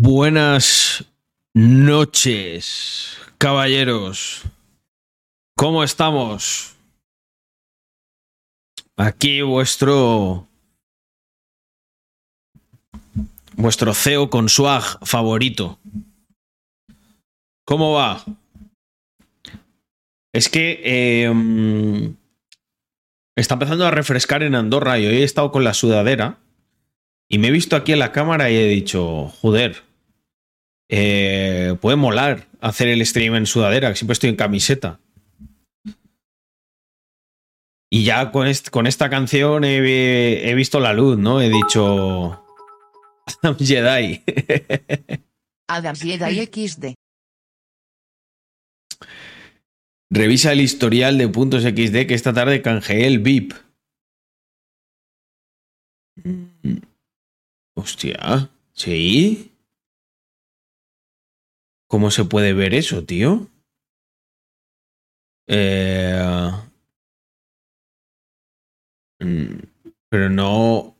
Buenas noches, caballeros. ¿Cómo estamos? Aquí vuestro vuestro CEO con swag favorito. ¿Cómo va? Es que eh, está empezando a refrescar en Andorra y hoy he estado con la sudadera y me he visto aquí en la cámara y he dicho, joder, eh, puede molar hacer el stream en sudadera, que siempre estoy en camiseta. Y ya con, est con esta canción he, he, visto la luz, ¿no? He dicho. Adam Jedi. Adam Jedi XD. Revisa el historial de puntos XD que esta tarde canjeé el VIP. Hostia, ¿sí? ¿Cómo se puede ver eso, tío? Eh... Pero no.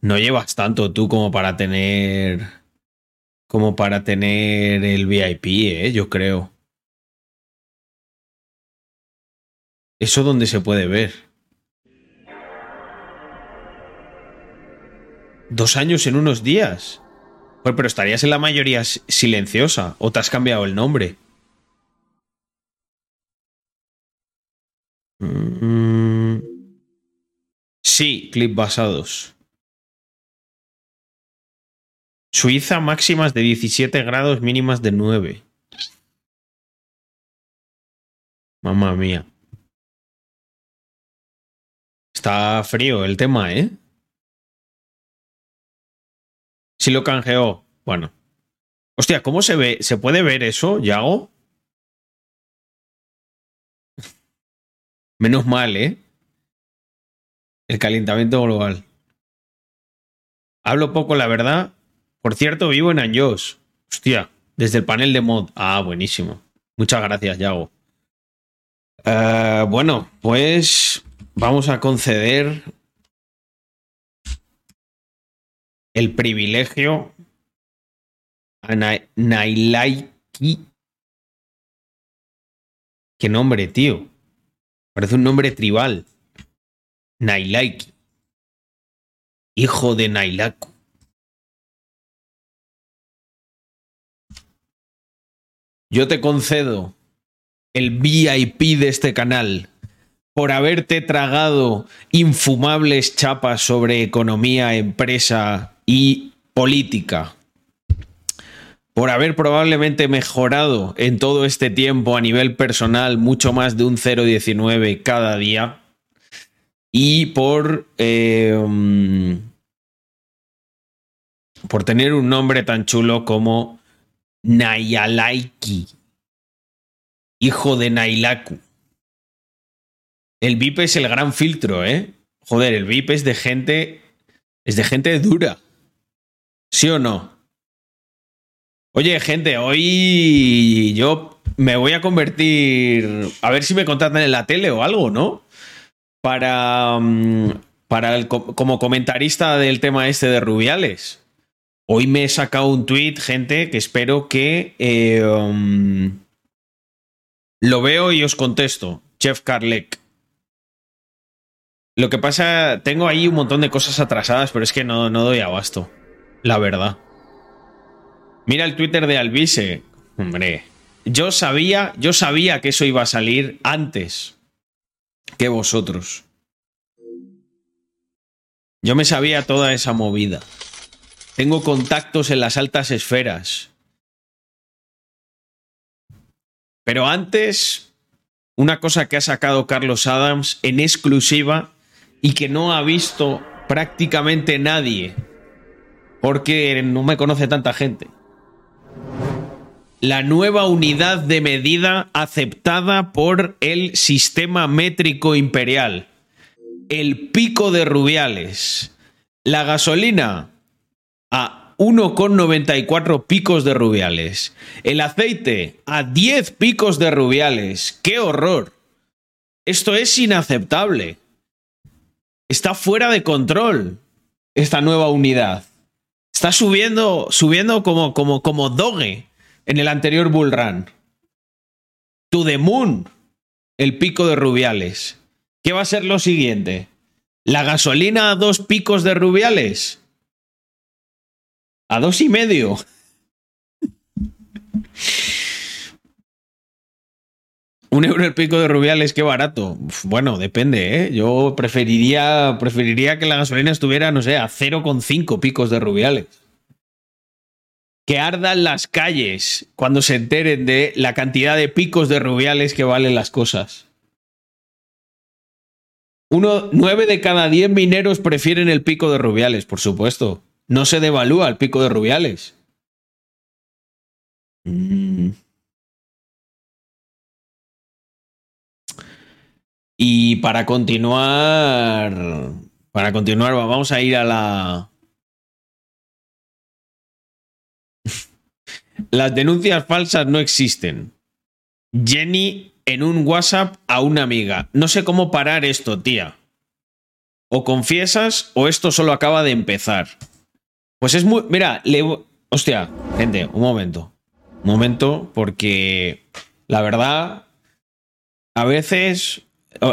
No llevas tanto tú como para tener. Como para tener el VIP, ¿eh? Yo creo. ¿Eso dónde se puede ver? Dos años en unos días. Pues, pero estarías en la mayoría silenciosa o te has cambiado el nombre. Mm. Sí, clip basados. Suiza máximas de 17 grados, mínimas de 9. Mamma mía. Está frío el tema, ¿eh? Si lo canjeó. Bueno. Hostia, ¿cómo se ve? ¿Se puede ver eso, Yago? Menos mal, ¿eh? El calentamiento global. Hablo poco, la verdad. Por cierto, vivo en Anjos. Hostia, desde el panel de mod. Ah, buenísimo. Muchas gracias, Yago. Uh, bueno, pues vamos a conceder el privilegio a Nailaiki. ¿Qué nombre, tío? Parece un nombre tribal. Nailaiki. Hijo de Nailaku. Yo te concedo el VIP de este canal por haberte tragado infumables chapas sobre economía, empresa y política, por haber probablemente mejorado en todo este tiempo a nivel personal mucho más de un 0,19 cada día, y por, eh, por tener un nombre tan chulo como Nayalaiki, hijo de Nailaku. El VIP es el gran filtro, ¿eh? Joder, el VIP es de gente. Es de gente dura. ¿Sí o no? Oye, gente, hoy yo me voy a convertir. A ver si me contratan en la tele o algo, ¿no? Para. Mm, para como comentarista del tema este de Rubiales. Hoy me he sacado un tweet, gente, que espero que. Eh, um, lo veo y os contesto. Jeff Carlec. Lo que pasa, tengo ahí un montón de cosas atrasadas, pero es que no, no doy abasto la verdad. Mira el Twitter de Alvise. Hombre, yo sabía, yo sabía que eso iba a salir antes que vosotros. Yo me sabía toda esa movida. Tengo contactos en las altas esferas. Pero antes, una cosa que ha sacado Carlos Adams en exclusiva y que no ha visto prácticamente nadie porque no me conoce tanta gente. La nueva unidad de medida aceptada por el sistema métrico imperial. El pico de Rubiales. La gasolina a 1,94 picos de Rubiales. El aceite a 10 picos de Rubiales. ¡Qué horror! Esto es inaceptable. Está fuera de control esta nueva unidad. Está subiendo, subiendo como, como, como doge en el anterior bull run. To the moon, el pico de Rubiales. ¿Qué va a ser lo siguiente? ¿La gasolina a dos picos de Rubiales? A dos y medio. Un euro el pico de Rubiales, qué barato. Bueno, depende, ¿eh? Yo preferiría, preferiría que la gasolina estuviera, no sé, a 0,5 picos de Rubiales. Que ardan las calles cuando se enteren de la cantidad de picos de Rubiales que valen las cosas. Uno, nueve de cada diez mineros prefieren el pico de Rubiales, por supuesto. No se devalúa el pico de Rubiales. Mm. Y para continuar, para continuar, vamos a ir a la... Las denuncias falsas no existen. Jenny en un WhatsApp a una amiga. No sé cómo parar esto, tía. O confiesas o esto solo acaba de empezar. Pues es muy... Mira, le... Hostia, gente, un momento. Un momento, porque la verdad, a veces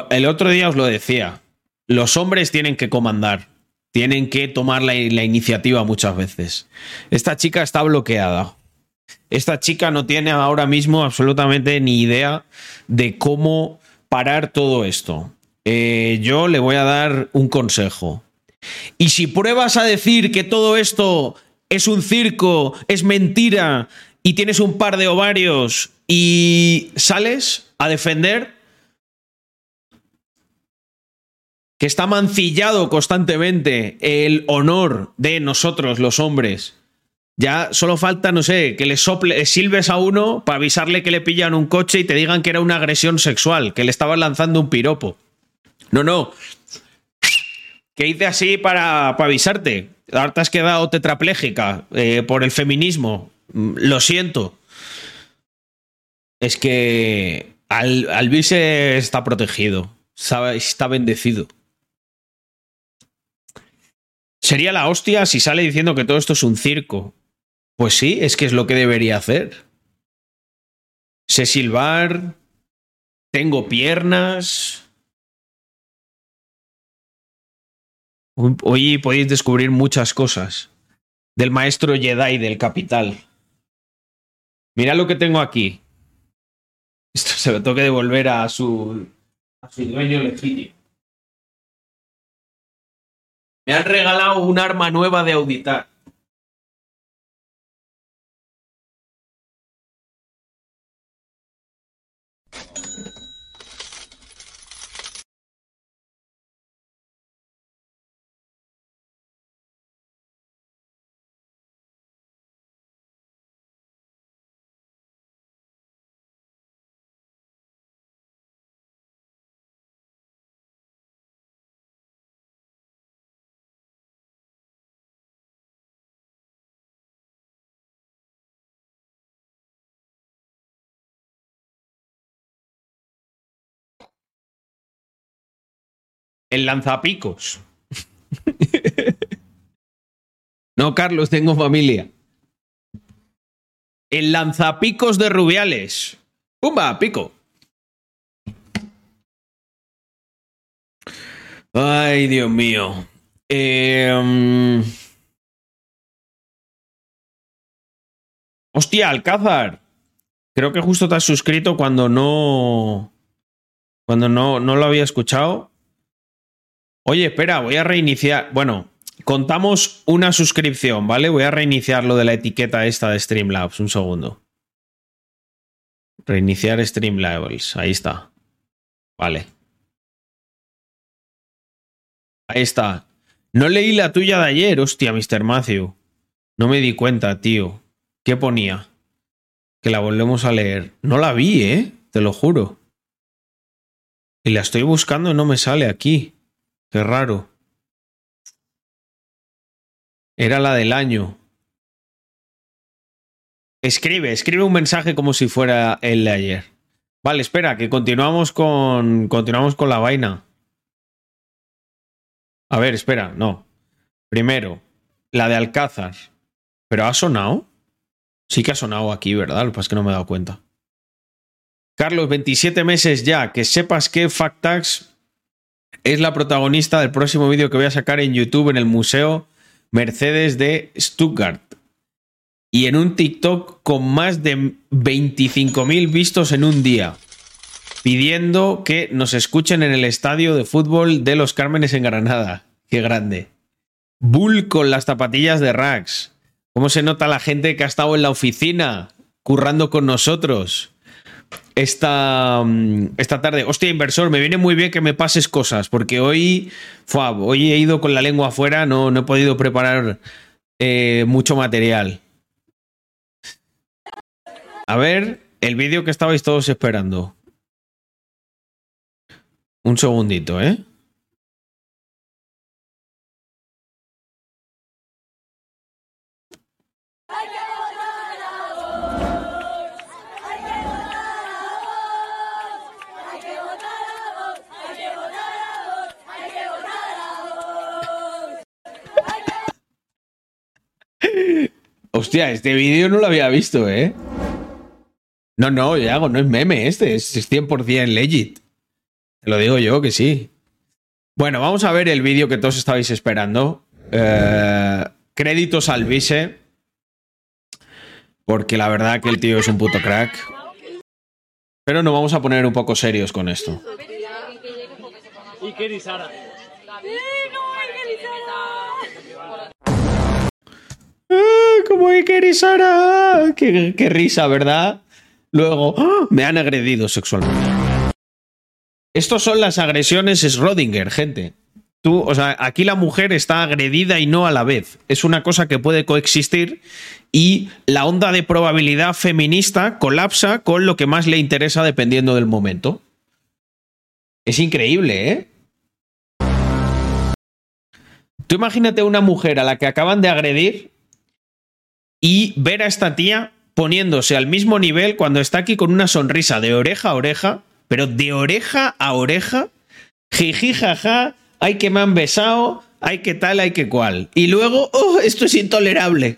el otro día os lo decía, los hombres tienen que comandar, tienen que tomar la, iniciativa muchas veces. Esta chica está bloqueada. Esta chica no tiene ahora mismo absolutamente ni idea de cómo parar todo esto. Eh, yo le voy a dar un consejo. Y si pruebas a decir que todo esto es un circo, es mentira, y tienes un par de ovarios y sales a defender, que está mancillado constantemente el honor de nosotros, los hombres. Ya solo falta, no sé, que le sople, silbes a uno para avisarle que le pillan un coche y te digan que era una agresión sexual, que le estaban lanzando un piropo. No, no. Que hice así para, avisarte. Ahora te has quedado tetrapléjica eh, por el feminismo. Mm, lo siento. Es que Al, Alvise está protegido. está bendecido. Sería la hostia si sale diciendo que todo esto es un circo. Pues sí, es que es lo que debería hacer. Sé silbar, tengo piernas. Hoy podéis descubrir muchas cosas del maestro Jedi del capital. Mira lo que tengo aquí. Esto se lo tengo que devolver a su, a su dueño legítimo. Me han regalado un arma nueva de auditar. El lanzapicos. no, Carlos, tengo familia. El lanzapicos de Rubiales. ¡Pumba! Pico. Ay, Dios mío. Em, hostia, Alcázar. Creo que justo te has suscrito cuando no. Cuando no, no lo había escuchado. Oye, espera, voy a reiniciar. Bueno, contamos una suscripción, ¿vale? Voy a reiniciar lo de la etiqueta esta de Streamlabs. Un segundo. Reiniciar Streamlabs. Ahí está. Vale. Ahí está. No leí la tuya de ayer, hostia, Mr. Matthew. No me di cuenta, tío. ¿Qué ponía? Que la volvemos a leer. No la vi, ¿eh? Te lo juro. Y la estoy buscando y no me sale aquí. Qué raro. Era la del año. Escribe, escribe un mensaje como si fuera el de ayer. Vale, espera, que continuamos con. Continuamos con la vaina. A ver, espera, no. Primero, la de Alcázar. ¿Pero ha sonado? Sí que ha sonado aquí, ¿verdad? Lo que pasa es que no me he dado cuenta. Carlos, 27 meses ya. Que sepas que Factax es la protagonista del próximo vídeo que voy a sacar en YouTube en el Museo Mercedes de Stuttgart. Y en un TikTok con más de 25.000 vistos en un día. Pidiendo que nos escuchen en el estadio de fútbol de los Cármenes en Granada. Qué grande. Bull con las zapatillas de Rax. ¿Cómo se nota la gente que ha estado en la oficina currando con nosotros? Esta, mm, esta tarde. Hostia, inversor, me viene muy bien que me pases cosas, porque hoy, hoy he ido con la lengua afuera, no, no he podido preparar eh, mucho material. A ver, el vídeo que estabais todos esperando. Un segundito, ¿eh? Hostia, este vídeo no lo había visto, ¿eh? No, no, hago, no es meme este, es 100% legit. Te lo digo yo que sí. Bueno, vamos a ver el vídeo que todos estabais esperando. Eh, créditos al Vise. Porque la verdad que el tío es un puto crack. Pero nos vamos a poner un poco serios con esto. Y Sara. ¡Ah, Sara! ¡Qué, ¡Qué, risa, ¿verdad? Luego, ¡ah! me han agredido sexualmente. Estos son las agresiones Schrödinger, gente. Tú, o sea, aquí la mujer está agredida y no a la vez. Es una cosa que puede coexistir y la onda de probabilidad feminista colapsa con lo que más le interesa dependiendo del momento. Es increíble, ¿eh? Tú imagínate una mujer a la que acaban de agredir y ver a esta tía poniéndose al mismo nivel cuando está aquí con una sonrisa de oreja a oreja, pero de oreja a oreja, jiji jaja, hay que me han besado, hay que tal, hay que cual. Y luego, oh, esto es intolerable.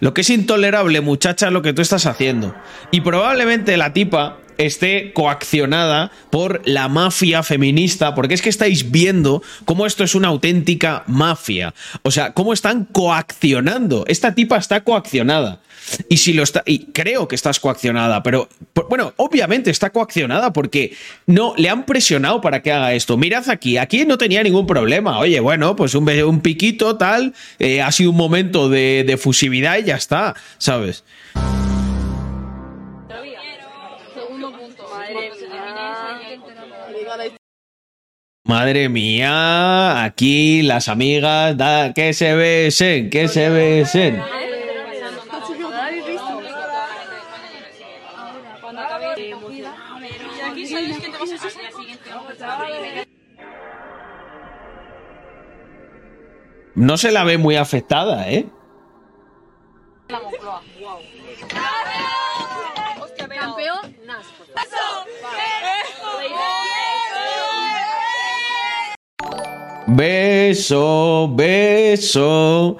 Lo que es intolerable, muchacha, lo que tú estás haciendo. Y probablemente la tipa esté coaccionada por la mafia feminista, porque es que estáis viendo cómo esto es una auténtica mafia. O sea, cómo están coaccionando. Esta tipa está coaccionada. Y si lo está, y creo que estás coaccionada, pero bueno, obviamente está coaccionada porque no le han presionado para que haga esto. Mirad aquí, aquí no tenía ningún problema. Oye, bueno, pues un, piquito tal, eh, ha sido un momento de, de fusividad y ya está, ¿sabes? Madre mía, aquí las amigas, que se besen, que se besen. No se la ve muy afectada, ¿eh? Beso, beso.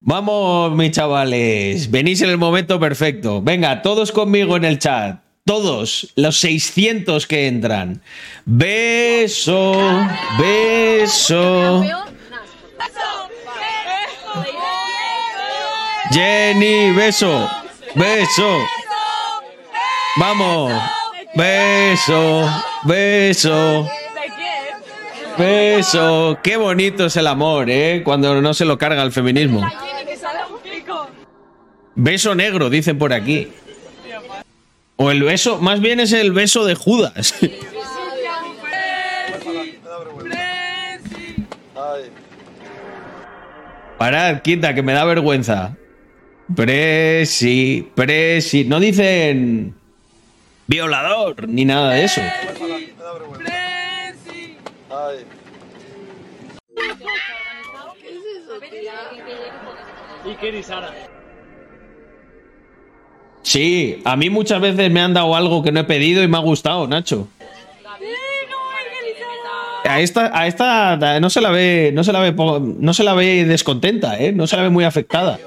Vamos, mis chavales. Venís en el momento perfecto. Venga, todos conmigo en el chat. Todos, los 600 que entran. Beso, beso. Jenny, beso, beso. Vamos, beso, beso. Beso. Qué bonito es el amor, ¿eh? Cuando no se lo carga el feminismo. Beso negro, dicen por aquí. O el beso, más bien es el beso de Judas. Parad, quita, que me da vergüenza. Presi, presi. No dicen violador ni nada de eso. ¿Y qué? Sí, a mí muchas veces me han dado algo que no he pedido y me ha gustado, Nacho. A esta, a esta no se la ve, no se la ve, no se la ve descontenta, ¿eh? no se la ve muy afectada.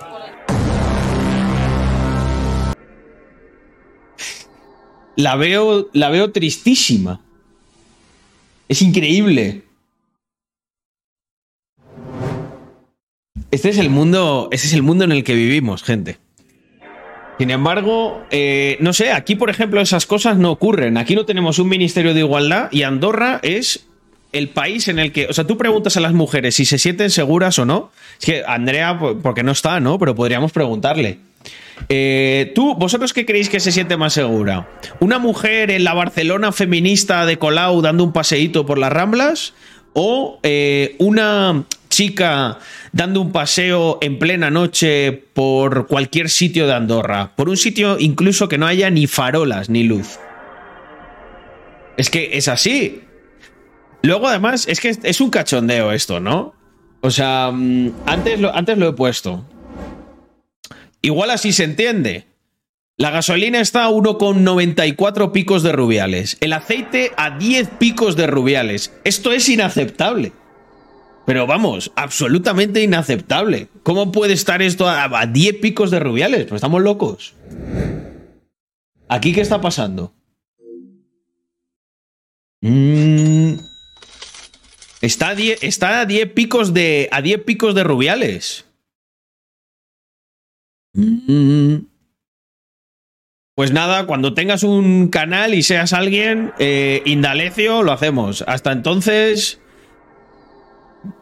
La veo, la veo tristísima. Es increíble. Este es el mundo, es el mundo en el que vivimos, gente. Sin embargo, eh, no sé, aquí por ejemplo esas cosas no ocurren. Aquí no tenemos un ministerio de igualdad y Andorra es el país en el que, o sea, tú preguntas a las mujeres si se sienten seguras o no. Es que Andrea, porque no está, ¿no? Pero podríamos preguntarle. Eh, ¿Tú, vosotros qué creéis que se siente más segura? ¿Una mujer en la Barcelona feminista de Colau dando un paseíto por las Ramblas? ¿O eh, una chica dando un paseo en plena noche por cualquier sitio de Andorra, por un sitio incluso que no haya ni farolas ni luz. Es que es así. Luego además es que es un cachondeo esto, ¿no? O sea, mm, antes lo, antes lo he puesto. Igual así se entiende. La gasolina está a 1,94 picos de rubiales. El aceite a 10 picos de rubiales. Esto es inaceptable. Pero vamos, absolutamente inaceptable. ¿Cómo puede estar esto a 10 picos de rubiales? Pues estamos locos. ¿Aquí qué está pasando? Mm. está, a 10, está a 10 picos de. a 10 picos de rubiales. Mm. Pues nada, cuando tengas un canal y seas alguien, eh, Indalecio, lo hacemos. Hasta entonces.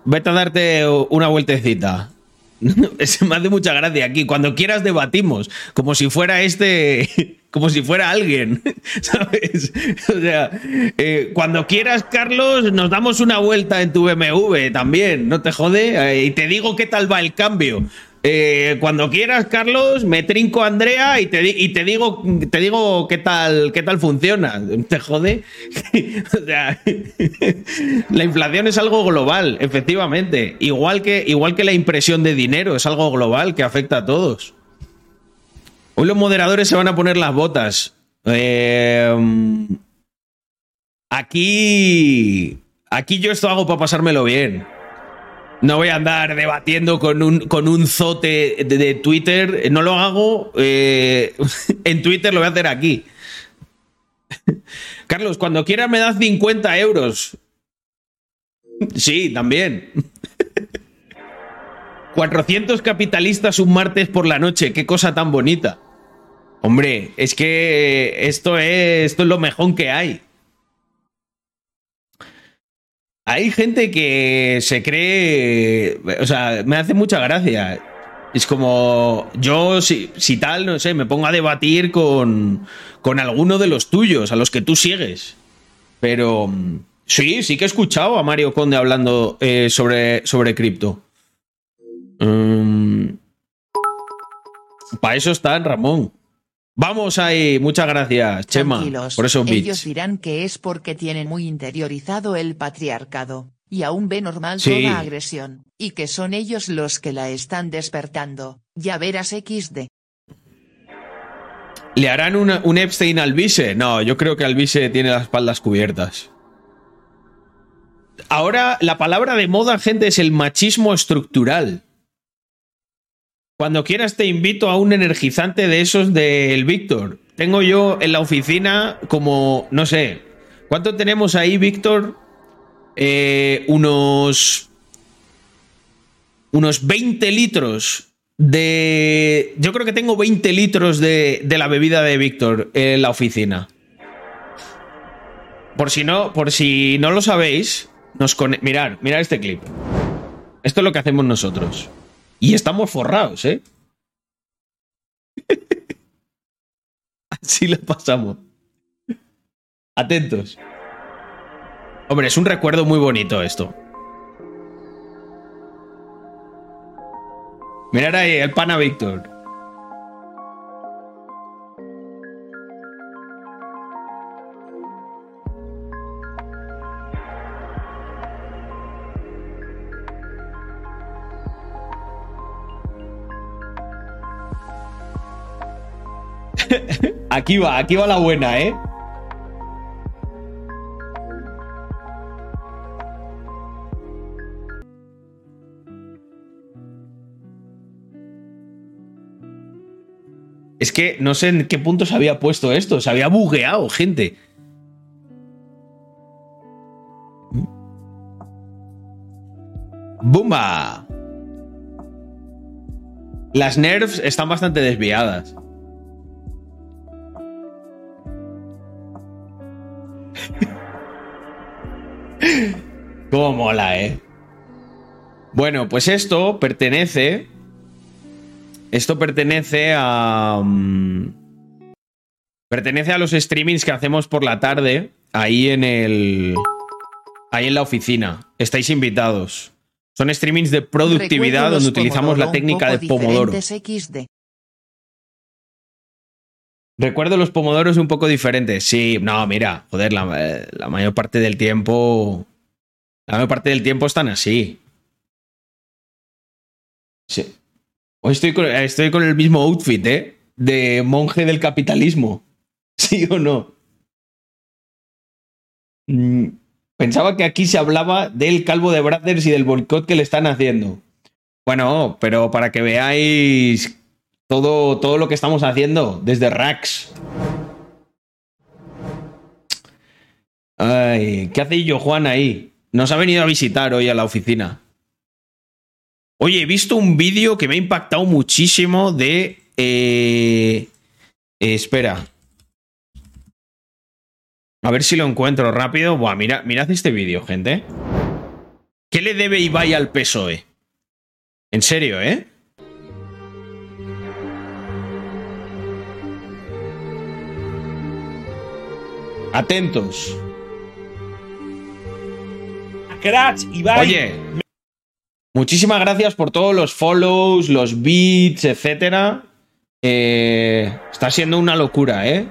Vete a darte una vueltecita. Me hace mucha gracia aquí. Cuando quieras debatimos, como si fuera este, como si fuera alguien, ¿sabes? O sea, eh, cuando quieras, Carlos, nos damos una vuelta en tu BMW también, no te jode, eh, y te digo qué tal va el cambio. Eh, cuando quieras, Carlos, me trinco a Andrea y te, y te digo, te digo qué tal, qué tal funciona. ¿Te jode? la inflación es algo global, efectivamente. Igual que, igual que la impresión de dinero, es algo global que afecta a todos. Hoy los moderadores se van a poner las botas. Eh, aquí. Aquí yo esto hago para pasármelo bien. No voy a andar debatiendo con un, con un zote de, Twitter. No lo hago eh, en Twitter, lo voy a hacer aquí. Carlos, cuando quieras me das 50 euros. Sí, también. 400 capitalistas un martes por la noche. Qué cosa tan bonita. Hombre, es que esto es, esto es lo mejor que hay. Hay gente que se cree, o sea, me hace mucha gracia. Es como, yo si, si tal, no sé, me pongo a debatir con, con alguno de los tuyos, a los que tú sigues. Pero sí, sí que he escuchado a Mario Conde hablando eh, sobre, sobre cripto. Mm. Para eso está Ramón. Vamos ahí, muchas gracias, Chema. Por eso Ellos dirán que es porque tienen muy interiorizado el patriarcado, y aún ve normal toda agresión, y que son ellos los que la están despertando. Ya verás XD. ¿Le harán un Epstein al Vise? No, yo creo que Alvise tiene las espaldas cubiertas. Ahora, la palabra de moda, gente, es el machismo estructural. Cuando quieras te invito a un energizante de esos del Víctor. Tengo yo en la oficina como, no sé, ¿cuánto tenemos ahí, Víctor? Eh, unos... Unos 20 litros de... Yo creo que tengo 20 litros de, de la bebida de Víctor en la oficina. Por si no, por si no lo sabéis, nos Mirad, mirad este clip. Esto es lo que hacemos nosotros. Y estamos forrados, ¿eh? Así lo pasamos. Atentos. Hombre, es un recuerdo muy bonito esto. Mirad ahí, el pana Víctor. Aquí va, aquí va la buena, ¿eh? Es que no sé en qué punto se había puesto esto. Se había bugueado, gente. ¡Bumba! Las nerfs están bastante desviadas. Cómo mola, ¿eh? Bueno, pues esto pertenece. Esto pertenece a. Mm, pertenece a los streamings que hacemos por la tarde. Ahí en el. Ahí en la oficina. Estáis invitados. Son streamings de productividad donde utilizamos la técnica de Pomodoro. Recuerdo los pomodoros un poco diferentes. Sí, no, mira, joder, la, eh, la, mayor parte del tiempo. La mayor parte del tiempo están así. Sí. Hoy estoy con, estoy con el mismo outfit, ¿eh? De monje del capitalismo. ¿Sí o no? Mm, pensaba que aquí se hablaba del calvo de Brothers y del boicot que le están haciendo. Bueno, pero para que veáis todo, todo lo que estamos haciendo desde Rax. Ay, ¿qué hace yo, Juan, ahí? Nos ha venido a visitar hoy a la oficina. Oye, he visto un vídeo que me ha impactado muchísimo de... Eh, eh, espera. A ver si lo encuentro rápido. Buah, mira, mirad este vídeo, gente. ¿Qué le debe Ibai al PSOE? En serio, ¿eh? Atentos. Crash, Ibai. Oye, muchísimas gracias por todos los follows, los beats, etcétera. Eh, está siendo una locura, ¿eh?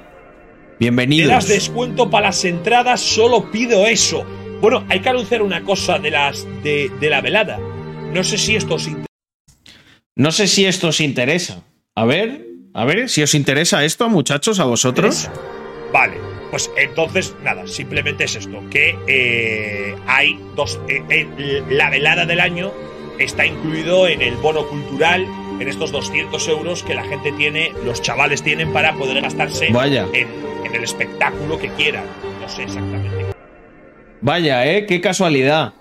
Bienvenidos. Te das descuento para las entradas, solo pido eso. Bueno, hay que anunciar una cosa de las de, de la velada. No sé si esto os interesa. No sé si esto os interesa. A ver, a ver, si os interesa esto, muchachos, a vosotros. Vale. Pues entonces, nada, simplemente es esto, que eh, hay dos... Eh, la velada del año está incluido en el bono cultural, en estos 200 euros que la gente tiene, los chavales tienen para poder gastarse Vaya. En, en el espectáculo que quieran. No sé exactamente. Vaya, ¿eh? Qué casualidad.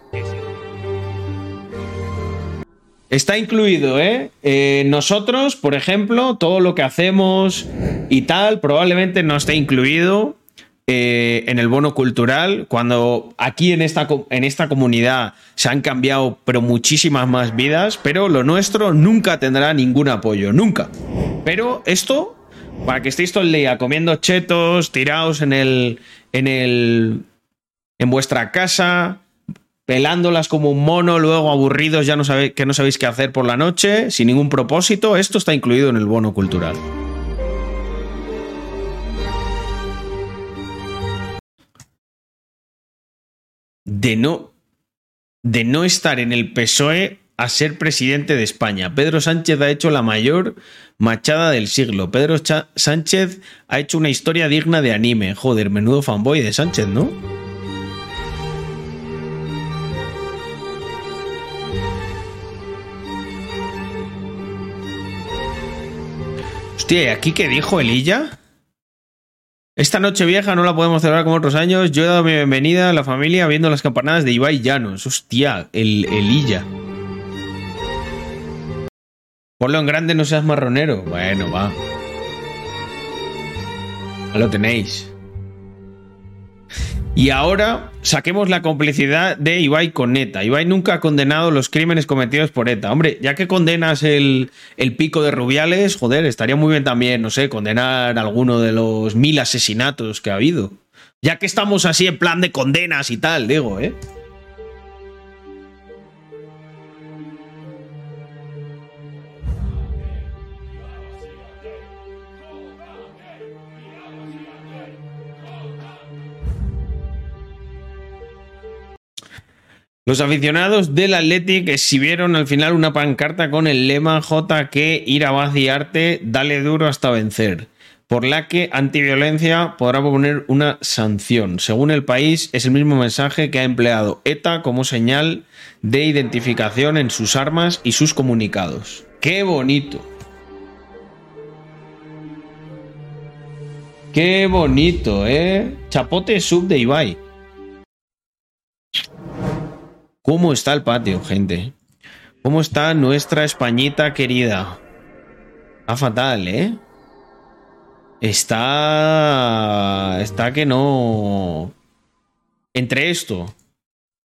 Está incluido, ¿eh? ¿eh? Nosotros, por ejemplo, todo lo que hacemos y tal, probablemente no esté incluido eh, en el bono cultural, cuando aquí en esta, en esta comunidad se han cambiado pero muchísimas más vidas, pero lo nuestro nunca tendrá ningún apoyo, nunca. Pero esto, para que estéis todo el día comiendo chetos, tirados en el, en el, en vuestra casa, pelándolas como un mono, luego aburridos ya no que no sabéis qué hacer por la noche, sin ningún propósito, esto está incluido en el bono cultural. De no, de no estar en el PSOE a ser presidente de España. Pedro Sánchez ha hecho la mayor machada del siglo. Pedro Sánchez ha hecho una historia digna de anime. Joder, menudo fanboy de Sánchez, ¿no? Hostia, ¿y aquí qué dijo Elilla? Esta noche vieja no la podemos celebrar como otros años. Yo he dado mi bienvenida a la familia viendo las campanadas de Ibai Llanos. Hostia, el, el Illa. Ponlo en grande, no seas marronero. Bueno, va. Lo tenéis. Y ahora saquemos la complicidad de Ibai con ETA. Ibai nunca ha condenado los crímenes cometidos por ETA. Hombre, ya que condenas el, el, pico de Rubiales, joder, estaría muy bien también, no sé, condenar alguno de los mil asesinatos que ha habido. Ya que estamos así en plan de condenas y tal, digo, ¿eh? Los aficionados del Athletic exhibieron al final una pancarta con el lema JK ir a vaciarte, dale duro hasta vencer, por la que antiviolencia podrá poner una sanción. Según el país, es el mismo mensaje que ha empleado ETA como señal de identificación en sus armas y sus comunicados. ¡Qué bonito! Qué bonito, ¿eh? Chapote sub de Ibai. ¿Cómo está el patio, gente? ¿Cómo está nuestra Españita querida? Está fatal, ¿eh? Está... Está que no... Entre esto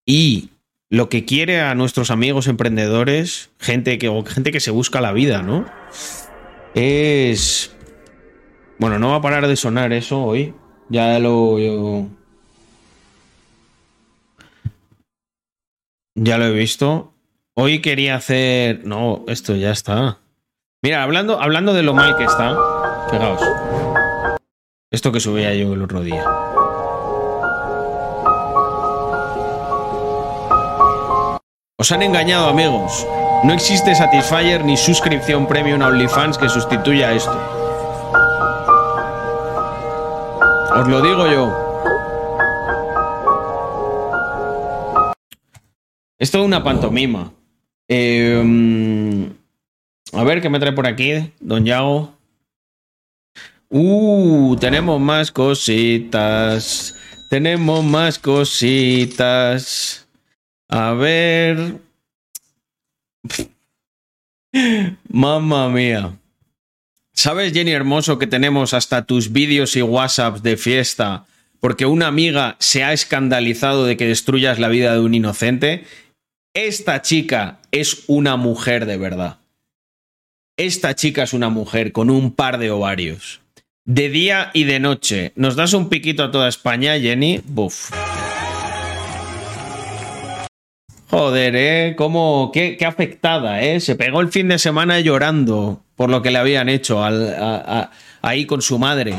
y lo que quiere a nuestros amigos emprendedores, gente que, gente que se busca la vida, ¿no? Es... Bueno, no va a parar de sonar eso hoy. Ya lo... Ya lo he visto. Hoy quería hacer... No, esto ya está. Mira, hablando, hablando de lo mal que está, fijaos. Esto que subía yo el otro día. Os han engañado, amigos. No existe Satisfyer ni suscripción premium a OnlyFans que sustituya esto. Os lo digo yo. Es una pantomima. Em, a ver qué me trae por aquí, don Yago. Uh, tenemos más cositas. Tenemos más cositas. A ver. Mamma mía. ¿Sabes, Jenny Hermoso, que tenemos hasta tus vídeos y WhatsApps de fiesta porque una amiga se ha escandalizado de que destruyas la vida de un inocente? Esta chica es una mujer de verdad. Esta chica es una mujer con un par de ovarios. De día y de noche. ¿Nos das un piquito a toda España, Jenny? Buf. Joder, ¿eh? ¿Cómo, qué, afectada, ¿eh? Se pegó el fin de semana llorando por lo que le habían hecho ahí con su madre.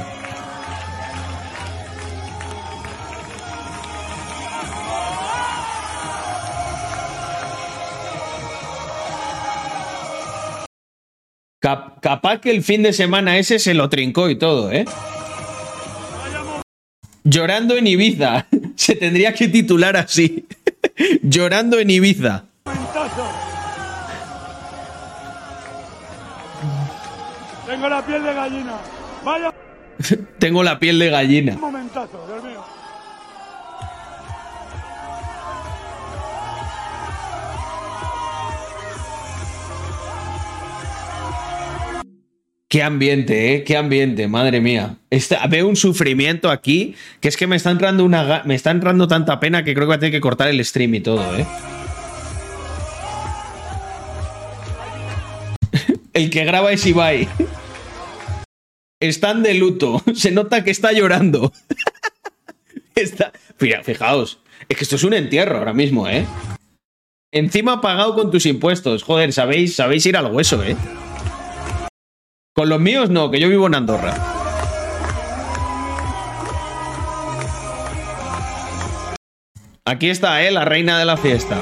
Capaz que el fin de semana ese se lo trincó y todo, ¿eh? Llorando en Ibiza. Se tendría que titular así. Llorando en Ibiza. Tengo la piel de gallina. Vaya. Tengo la piel de gallina. Un momentazo, Dios mío. Qué ambiente, ¿eh? Qué ambiente, madre mía. veo un sufrimiento aquí que es que me está entrando una me está entrando tanta pena que creo que voy a tener que cortar el stream y todo, ¿eh? el que graba es Ibai. Están de luto. Se nota que está llorando. está... fijaos. Es que esto es un entierro ahora mismo, ¿eh? Encima pagado con tus impuestos. Joder, sabéis, sabéis ir al hueso, ¿eh? Con los míos no, que yo vivo en Andorra. Aquí está, ¿eh? La reina de la fiesta.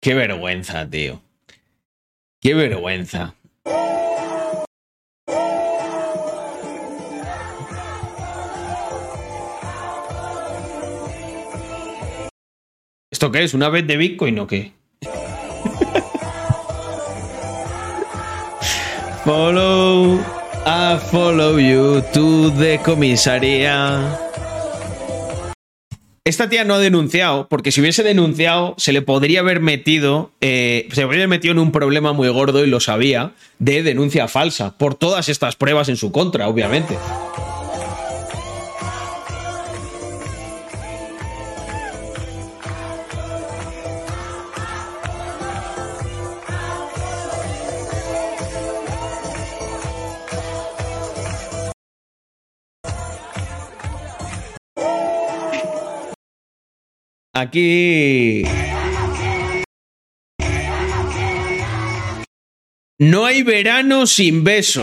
Qué vergüenza, tío. Qué vergüenza. ¿Esto qué es? ¿Una vez de Bitcoin o qué? follow, I follow you to the comisaría. Esta tía no ha denunciado, porque si hubiese denunciado, se le podría haber metido, eh, se habría metido en un problema muy gordo y lo sabía, de denuncia falsa, por todas estas pruebas en su contra, obviamente. Aquí... No hay verano sin beso.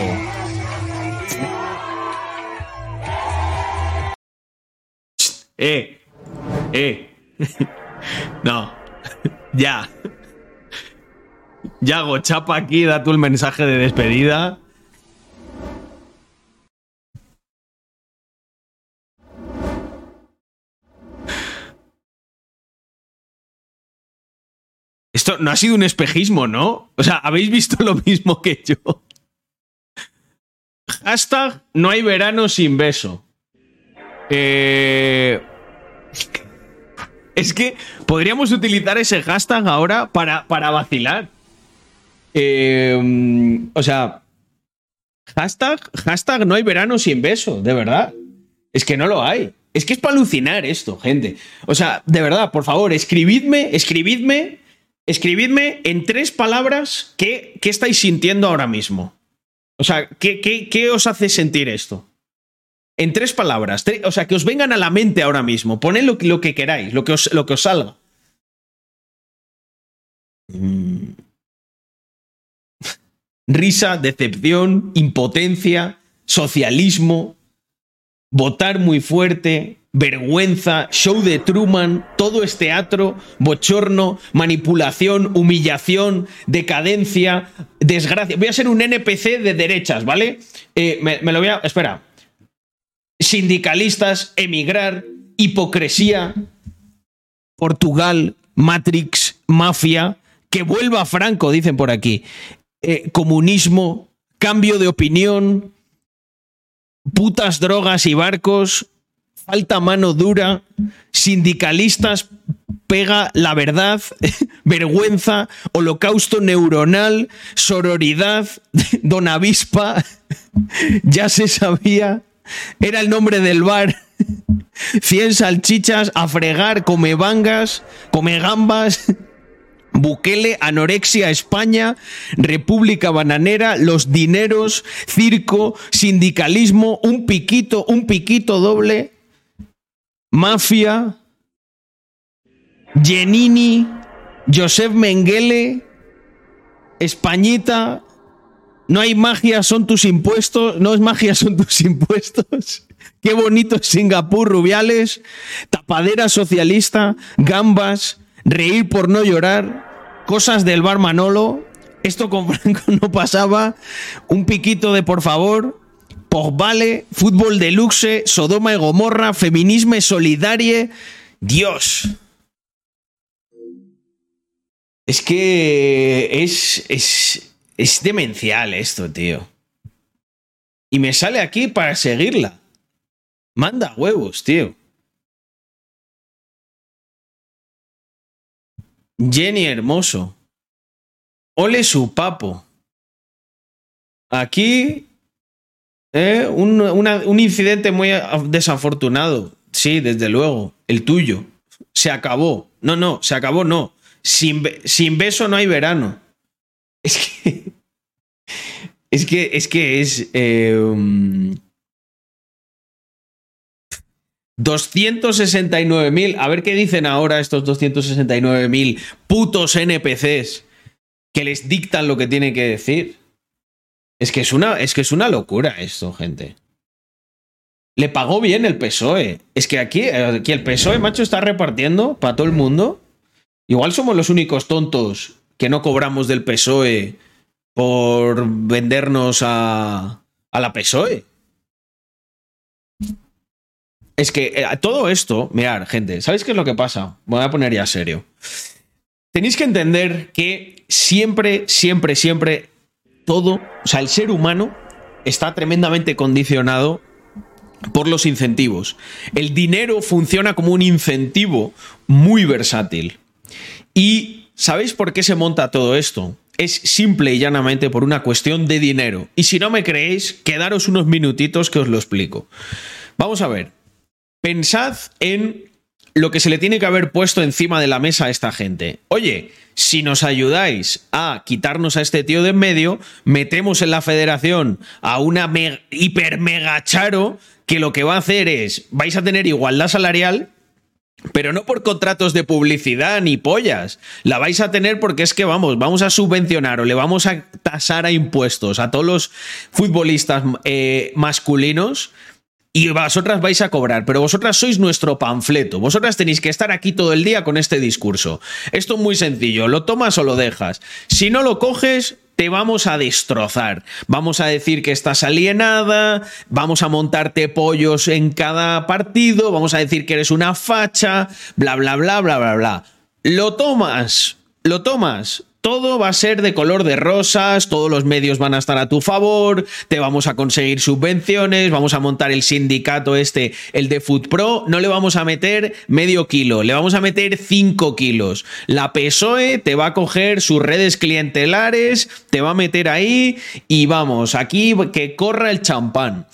Eh, eh. No, ya. Ya hago chapa aquí, da tú el mensaje de despedida. Esto no ha sido un espejismo, ¿no? O sea, habéis visto lo mismo que yo. Hashtag no hay verano sin beso. Eh, es que podríamos utilizar ese hashtag ahora para, para vacilar. Eh, o sea, hashtag, hashtag no hay verano sin beso, de verdad. Es que no lo hay. Es que es para alucinar esto, gente. O sea, de verdad, por favor, escribidme, escribidme, escribidme en tres palabras qué, qué estáis sintiendo ahora mismo. O sea, ¿qué, qué, qué os hace sentir esto? En tres palabras. o sea, que os vengan a la mente ahora mismo. Poned lo, lo que queráis, lo que os, lo que os salga. Mm. Risa, decepción, impotencia, socialismo, votar muy fuerte, vergüenza, show de Truman, todo es teatro, bochorno, manipulación, humillación, decadencia, desgracia. Voy a ser un NPC de derechas, ¿vale? Eh, me, lo voy a... Espera sindicalistas, emigrar, hipocresía, Portugal, Matrix, mafia, que vuelva Franco, dicen por aquí, eh, comunismo, cambio de opinión, putas drogas y barcos, falta mano dura, sindicalistas, pega la verdad, vergüenza, holocausto neuronal, sororidad, don avispa, ya se sabía, era el nombre del bar. 100 salchichas, a fregar, come bangas, come gambas. Bukele, anorexia, España, República Bananera, los dineros, circo, sindicalismo, un piquito, un piquito doble, mafia, Genini, Joseph Mengele, Españita, no hay magia, son tus impuestos. No es magia, son tus impuestos. Qué bonito Singapur, Rubiales. Tapadera socialista, gambas, reír por no llorar, cosas del bar Manolo. Esto con Franco no pasaba. Un piquito de por favor. Vale, fútbol de luxe, Sodoma y Gomorra, feminismo solidarie. Dios. Es que es, es, es demencial esto, tío. Y me sale aquí para seguirla. Manda huevos, tío. Jenny Hermoso. Ole su papo. Aquí. Eh, un, un incidente muy desafortunado. Sí, desde luego. El tuyo. Se acabó. No, no, se acabó, no. Sin, beso no hay verano. Es que. Es que es. Que es eh, 269.000. A ver qué dicen ahora estos 269.000 putos NPCs que les dictan lo que tienen que decir. Es que es una, es que es una locura esto, gente. Le pagó bien el PSOE. Es que aquí, aquí el PSOE, macho, está repartiendo para todo el mundo. Igual somos los únicos tontos que no cobramos del PSOE por vendernos a, a la PSOE. Es que eh, todo esto, mirad, gente, ¿sabéis qué es lo que pasa? Me voy a poner ya serio. Tenéis que entender que siempre, siempre, siempre todo, o sea, el ser humano está tremendamente condicionado por los incentivos. El dinero funciona como un incentivo muy versátil. Y ¿Sabéis por qué se monta todo esto? Es simple y llanamente por una cuestión de dinero. Y si no me creéis, quedaros unos minutitos que os lo explico. Vamos a ver. Pensad en lo que se le tiene que haber puesto encima de la mesa a esta gente. Oye, si nos ayudáis a quitarnos a este tío de en medio, metemos en la federación a una hiper mega charo que lo que va a hacer es, vais a tener igualdad salarial, pero no por contratos de publicidad ni pollas. La vais a tener porque es que vamos, vamos a subvencionar o le vamos a tasar a impuestos a todos los futbolistas eh, masculinos y vosotras vais a cobrar, pero vosotras sois nuestro panfleto. Vosotras tenéis que estar aquí todo el día con este discurso. Esto es muy sencillo, lo tomas o lo dejas. Si no lo coges, te vamos a destrozar. Vamos a decir que estás alienada, vamos a montarte pollos en cada partido, vamos a decir que eres una facha, bla, bla, bla, bla, bla, bla. Lo tomas lo tomas todo va a ser de color de rosas, todos los medios van a estar a tu favor, te vamos a conseguir subvenciones, vamos a montar el sindicato este, el de Food Pro, no le vamos a meter medio kilo, le vamos a meter cinco kilos. La PSOE te va a coger sus redes clientelares, te va a meter ahí y vamos, aquí que corra el champán.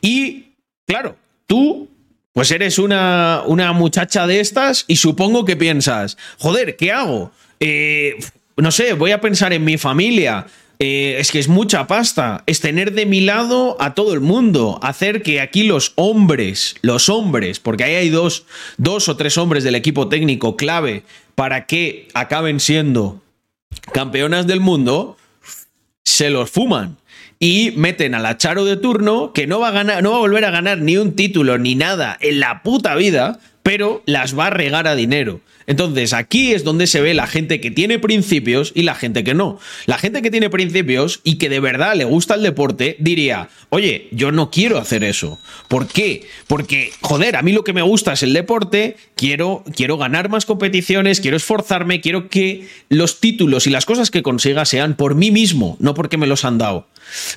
Y claro, tú pues eres una, una muchacha de estas y supongo que piensas, joder, ¿qué hago? Eh, no sé, voy a pensar en mi familia. Eh, es que es mucha pasta. Es tener de mi lado a todo el mundo. Hacer que aquí los hombres, los hombres, porque ahí hay dos, dos o tres hombres del equipo técnico clave para que acaben siendo campeonas del mundo, se los fuman y meten a la Charo de turno que no va a ganar, no va a volver a ganar ni un título ni nada en la puta vida, pero las va a regar a dinero. Entonces, aquí es donde se ve la gente que tiene principios y la gente que no. La gente que tiene principios y que de verdad le gusta el deporte diría, oye, yo no quiero hacer eso. ¿Por qué? Porque, joder, a mí lo que me gusta es el deporte, quiero, quiero ganar más competiciones, quiero esforzarme, quiero que los títulos y las cosas que consiga sean por mí mismo, no porque me los han dado.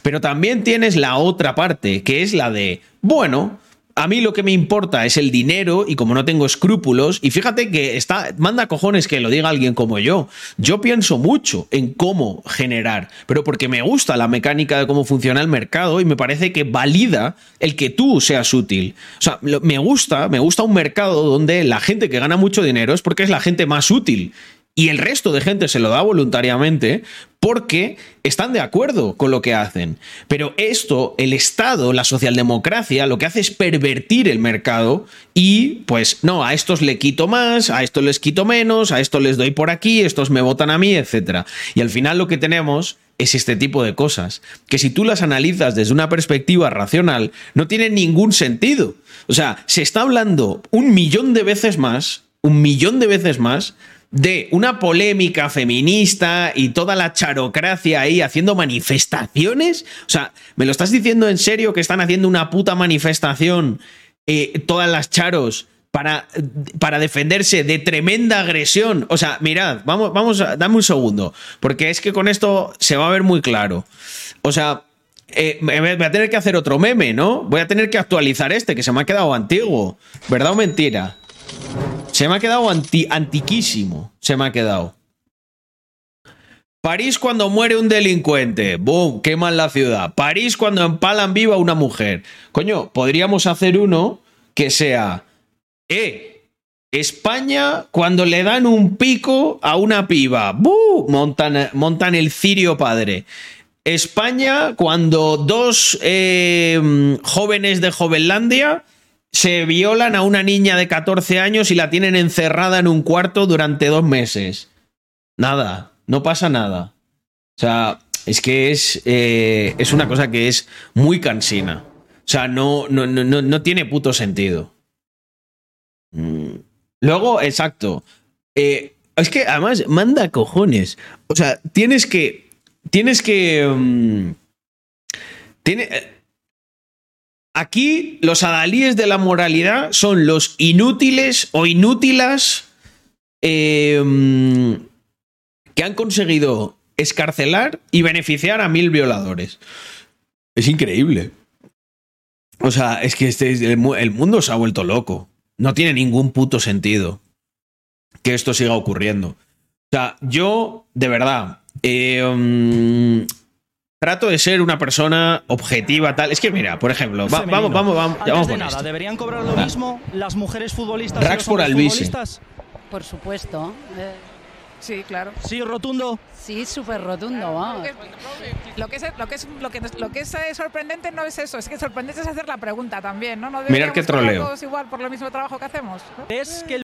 Pero también tienes la otra parte, que es la de, bueno, a mí lo que me importa es el dinero y como no tengo escrúpulos, y fíjate que está, manda cojones que lo diga alguien como yo. Yo pienso mucho en cómo generar, pero porque me gusta la mecánica de cómo funciona el mercado y me parece que valida el que tú seas útil. O sea, me gusta, me gusta un mercado donde la gente que gana mucho dinero es porque es la gente más útil y el resto de gente se lo da voluntariamente porque están de acuerdo con lo que hacen. Pero esto, el Estado, la socialdemocracia, lo que hace es pervertir el mercado y, pues, no, a estos le quito más, a estos les quito menos, a estos les doy por aquí, estos me votan a mí, etc. Y al final lo que tenemos es este tipo de cosas, que si tú las analizas desde una perspectiva racional, no tienen ningún sentido. O sea, se está hablando un millón de veces más, un millón de veces más, de una polémica feminista y toda la charocracia ahí haciendo manifestaciones. O sea, ¿me lo estás diciendo en serio que están haciendo una puta manifestación eh, todas las charos para, para, defenderse de tremenda agresión? O sea, mirad, vamos, vamos, a, dame un segundo, porque es que con esto se va a ver muy claro. O sea, eh, voy a tener que hacer otro meme, ¿no? Voy a tener que actualizar este, que se me ha quedado antiguo. ¿Verdad o mentira? Se me ha quedado antiquísimo. Se me ha quedado. París cuando muere un delincuente. ¡Bum! Queman la ciudad. París cuando empalan viva una mujer. Coño, podríamos hacer uno que sea. ¡Eh! España cuando le dan un pico a una piba. ¡Bum! Montan, montan el cirio padre. España cuando dos eh, jóvenes de Jovenlandia se violan a una niña de 14 años y la tienen encerrada en un cuarto durante dos meses. Nada, no pasa nada. O sea, es que es, eh, es una cosa que es muy cansina. O sea, no, no, no, no tiene puto sentido. Mm. Luego, exacto. Eh, es que además manda cojones. O sea, tienes que. Tienes que. Mm, tiene, Aquí los adalíes de la moralidad son los inútiles o inútilas em, que han conseguido escarcelar y beneficiar a mil violadores. Es increíble. O sea, es que este, el, mundo se ha vuelto loco. No tiene ningún puto sentido que esto siga ocurriendo. O sea, yo, de verdad, eh, trato de ser una persona objetiva, tal. Es que mira, por ejemplo, vamos, vamos, vamos, vamos de nada, ¿deberían cobrar lo mismo las mujeres futbolistas Rax por futbolistas? Por supuesto. Eh, sí, claro. Sí, rotundo. Sí, súper rotundo. Lo que, es, lo, que es, lo, que, lo que es sorprendente no es eso, es que sorprendente es hacer la pregunta también, ¿no? ¿No Mirar qué troleo. todos igual por lo mismo trabajo que hacemos? Es que,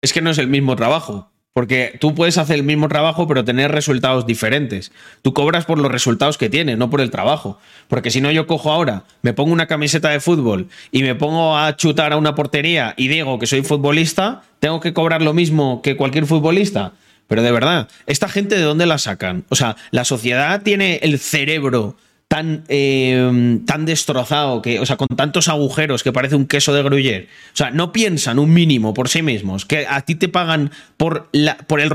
es que no es el mismo trabajo. Porque tú puedes hacer el mismo trabajo, pero tener resultados diferentes. Tú cobras por los resultados que tienes, no por el trabajo. Porque si no, yo cojo ahora, me pongo una camiseta de fútbol y me pongo a chutar a una portería y digo que soy futbolista, tengo que cobrar lo mismo que cualquier futbolista. Pero de verdad, ¿esta gente de dónde la sacan? O sea, la sociedad tiene el cerebro tan, em, tan destrozado, que, o sea, con tantos agujeros que parece un queso de gruyer. O sea, no piensan un mínimo por sí mismos, que a ti te pagan por, la, por el